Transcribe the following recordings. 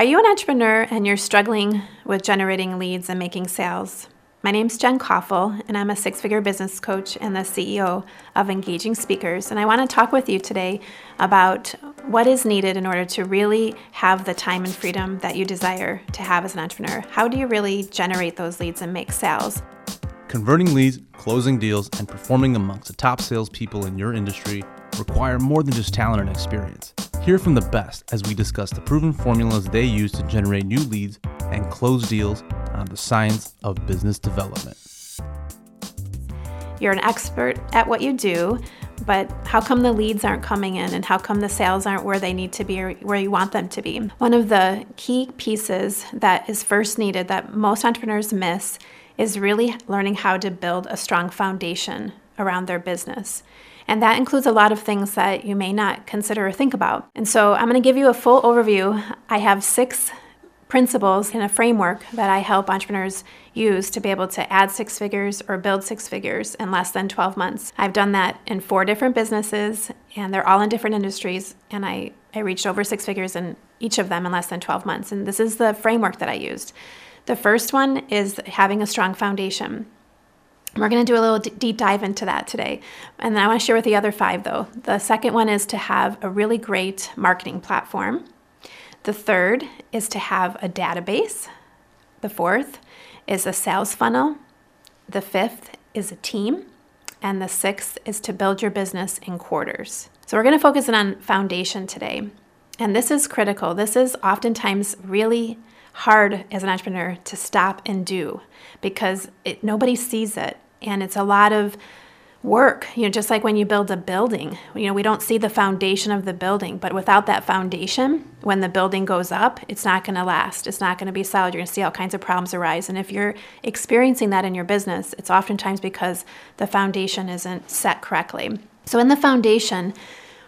Are you an entrepreneur and you're struggling with generating leads and making sales? My name's Jen Coffel, and I'm a six figure business coach and the CEO of Engaging Speakers. And I want to talk with you today about what is needed in order to really have the time and freedom that you desire to have as an entrepreneur. How do you really generate those leads and make sales? Converting leads, closing deals, and performing amongst the top salespeople in your industry require more than just talent and experience. Hear from the best as we discuss the proven formulas they use to generate new leads and close deals on the science of business development. You're an expert at what you do, but how come the leads aren't coming in and how come the sales aren't where they need to be or where you want them to be? One of the key pieces that is first needed that most entrepreneurs miss is really learning how to build a strong foundation around their business. And that includes a lot of things that you may not consider or think about. And so I'm going to give you a full overview. I have six principles in a framework that I help entrepreneurs use to be able to add six figures or build six figures in less than 12 months. I've done that in four different businesses, and they're all in different industries, and I, I reached over six figures in each of them in less than 12 months. And this is the framework that I used. The first one is having a strong foundation. We're going to do a little deep dive into that today. And then I want to share with the other five, though. The second one is to have a really great marketing platform. The third is to have a database. The fourth is a sales funnel. The fifth is a team. And the sixth is to build your business in quarters. So we're going to focus on foundation today. And this is critical. This is oftentimes really hard as an entrepreneur to stop and do because it, nobody sees it. And it's a lot of work, you know, just like when you build a building, you know, we don't see the foundation of the building, but without that foundation, when the building goes up, it's not going to last. It's not going to be solid. You're going to see all kinds of problems arise. And if you're experiencing that in your business, it's oftentimes because the foundation isn't set correctly. So, in the foundation,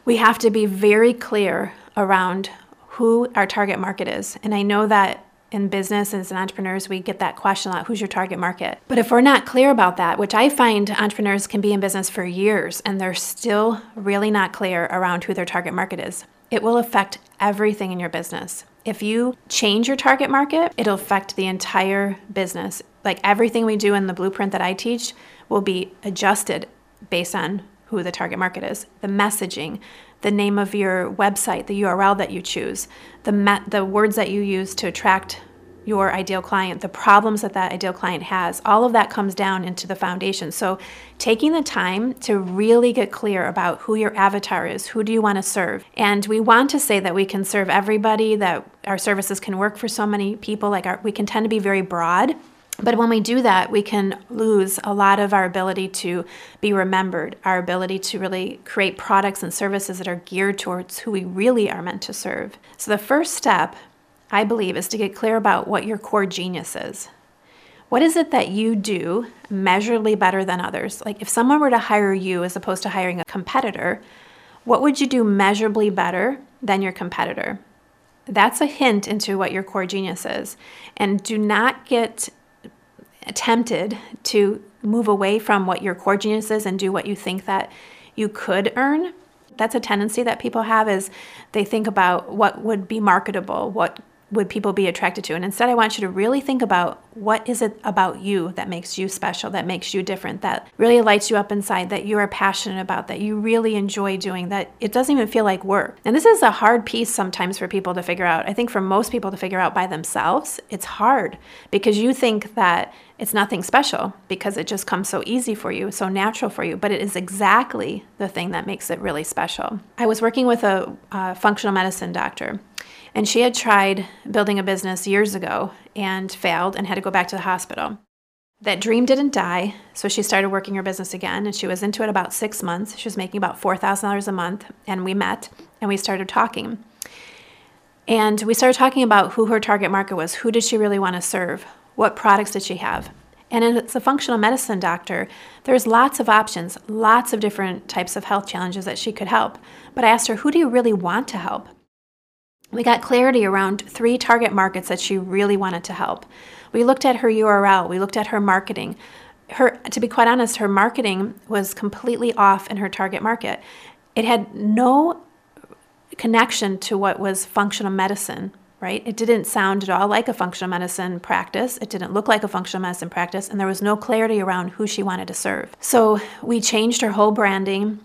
we have to be very clear around who our target market is. And I know that in business and as entrepreneurs, we get that question a lot who's your target market? But if we're not clear about that, which I find entrepreneurs can be in business for years and they're still really not clear around who their target market is, it will affect everything in your business. If you change your target market, it'll affect the entire business. Like everything we do in the blueprint that I teach will be adjusted based on who the target market is, the messaging, the name of your website, the URL that you choose, the the words that you use to attract your ideal client, the problems that that ideal client has, all of that comes down into the foundation. So, taking the time to really get clear about who your avatar is, who do you want to serve? And we want to say that we can serve everybody, that our services can work for so many people, like our, we can tend to be very broad. But when we do that, we can lose a lot of our ability to be remembered, our ability to really create products and services that are geared towards who we really are meant to serve. So, the first step, I believe, is to get clear about what your core genius is. What is it that you do measurably better than others? Like, if someone were to hire you as opposed to hiring a competitor, what would you do measurably better than your competitor? That's a hint into what your core genius is. And do not get tempted to move away from what your core genius is and do what you think that you could earn that's a tendency that people have is they think about what would be marketable what would people be attracted to? And instead i want you to really think about what is it about you that makes you special that makes you different that really lights you up inside that you are passionate about that you really enjoy doing that it doesn't even feel like work. And this is a hard piece sometimes for people to figure out. I think for most people to figure out by themselves it's hard because you think that it's nothing special because it just comes so easy for you, so natural for you, but it is exactly the thing that makes it really special. I was working with a, functional medicine doctor, and she had tried building a business years ago and failed and had to go back to the hospital. That dream didn't die, so she started working her business again, and she was into it about six months. She was making about $4,000 a month, and we met and we started talking. And we started talking about who her target market was. Who did she really want to serve? What products did she have? And as a functional medicine doctor, there's lots of options, lots of different types of health challenges that she could help. But I asked her, who do you really want to help? We got clarity around three target markets that she really wanted to help. We looked at her URL, we looked at her marketing. Her, to be quite honest, her marketing was completely off in her target market. It had no connection to what was functional medicine right? It didn't sound at all like a functional medicine practice. It didn't look like a functional medicine practice, and there was no clarity around who she wanted to serve. So we changed her whole branding,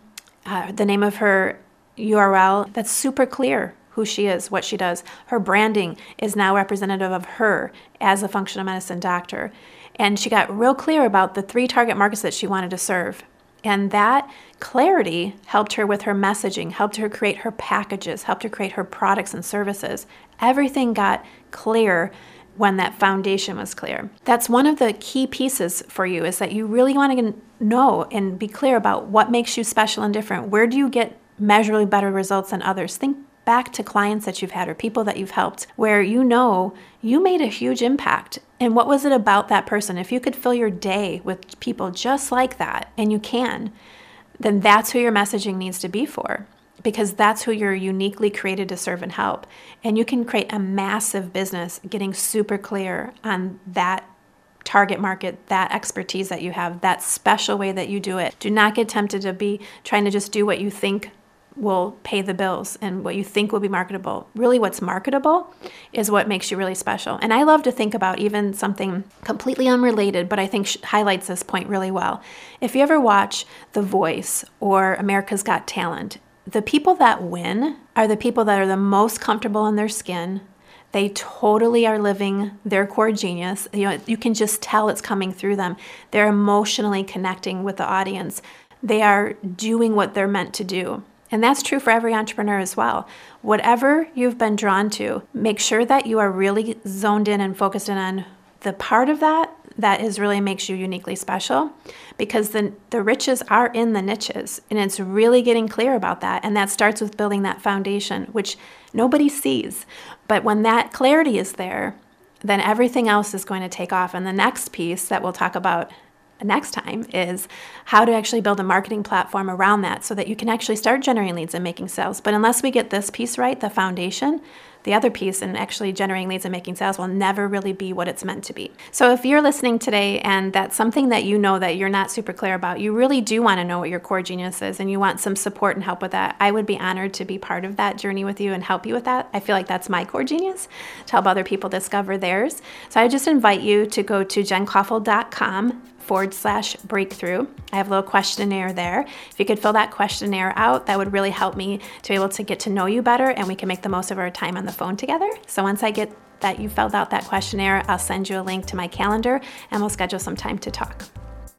uh, the name of her URL. That's super clear who she is, what she does. Her branding is now representative of her as a functional medicine doctor. And she got real clear about the three target markets that she wanted to serve. And that clarity helped her with her messaging, helped her create her packages, helped her create her products and services. Everything got clear when that foundation was clear. That's one of the key pieces for you is that you really want to know and be clear about what makes you special and different. Where do you get measurably better results than others? Think back to clients that you've had or people that you've helped where you know you made a huge impact. And what was it about that person? If you could fill your day with people just like that, and you can, then that's who your messaging needs to be for because that's who you're uniquely created to serve and help. And you can create a massive business getting super clear on that target market, that expertise that you have, that special way that you do it. Do not get tempted to be trying to just do what you think will pay the bills and what you think will be marketable. Really, what's marketable is what makes you really special. And I love to think about even something completely unrelated, but I think highlights this point really well. If you ever watch The Voice or America's Got Talent, the people that win are the people that are the most comfortable in their skin. They totally are living their core genius. You know, you can just tell it's coming through them. They're emotionally connecting with the audience. They are doing what they're meant to do. And that's true for every entrepreneur as well. Whatever you've been drawn to, make sure that you are really zoned in and focused in on the part of that that is really makes you uniquely special because the, the riches are in the niches and it's really getting clear about that and that starts with building that foundation which nobody sees but when that clarity is there then everything else is going to take off and the next piece that we'll talk about next time is how to actually build a marketing platform around that so that you can actually start generating leads and making sales. But unless we get this piece right, the foundation, the other piece and actually generating leads and making sales will never really be what it's meant to be. So if you're listening today and that's something that you know that you're not super clear about, you really do want to know what your core genius is and you want some support and help with that, I would be honored to be part of that journey with you and help you with that. I feel like that's my core genius to help other people discover theirs. So I just invite you to go to jencoffel.com forward slash breakthrough. I have a little questionnaire there. If you could fill that questionnaire out, that would really help me to be able to get to know you better and we can make the most of our time on the phone together. So once I get that you filled out that questionnaire, I'll send you a link to my calendar and we'll schedule some time to talk.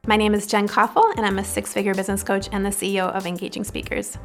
My name is Jen Coffel, and I'm a six figure business coach and the CEO of Engaging Speakers.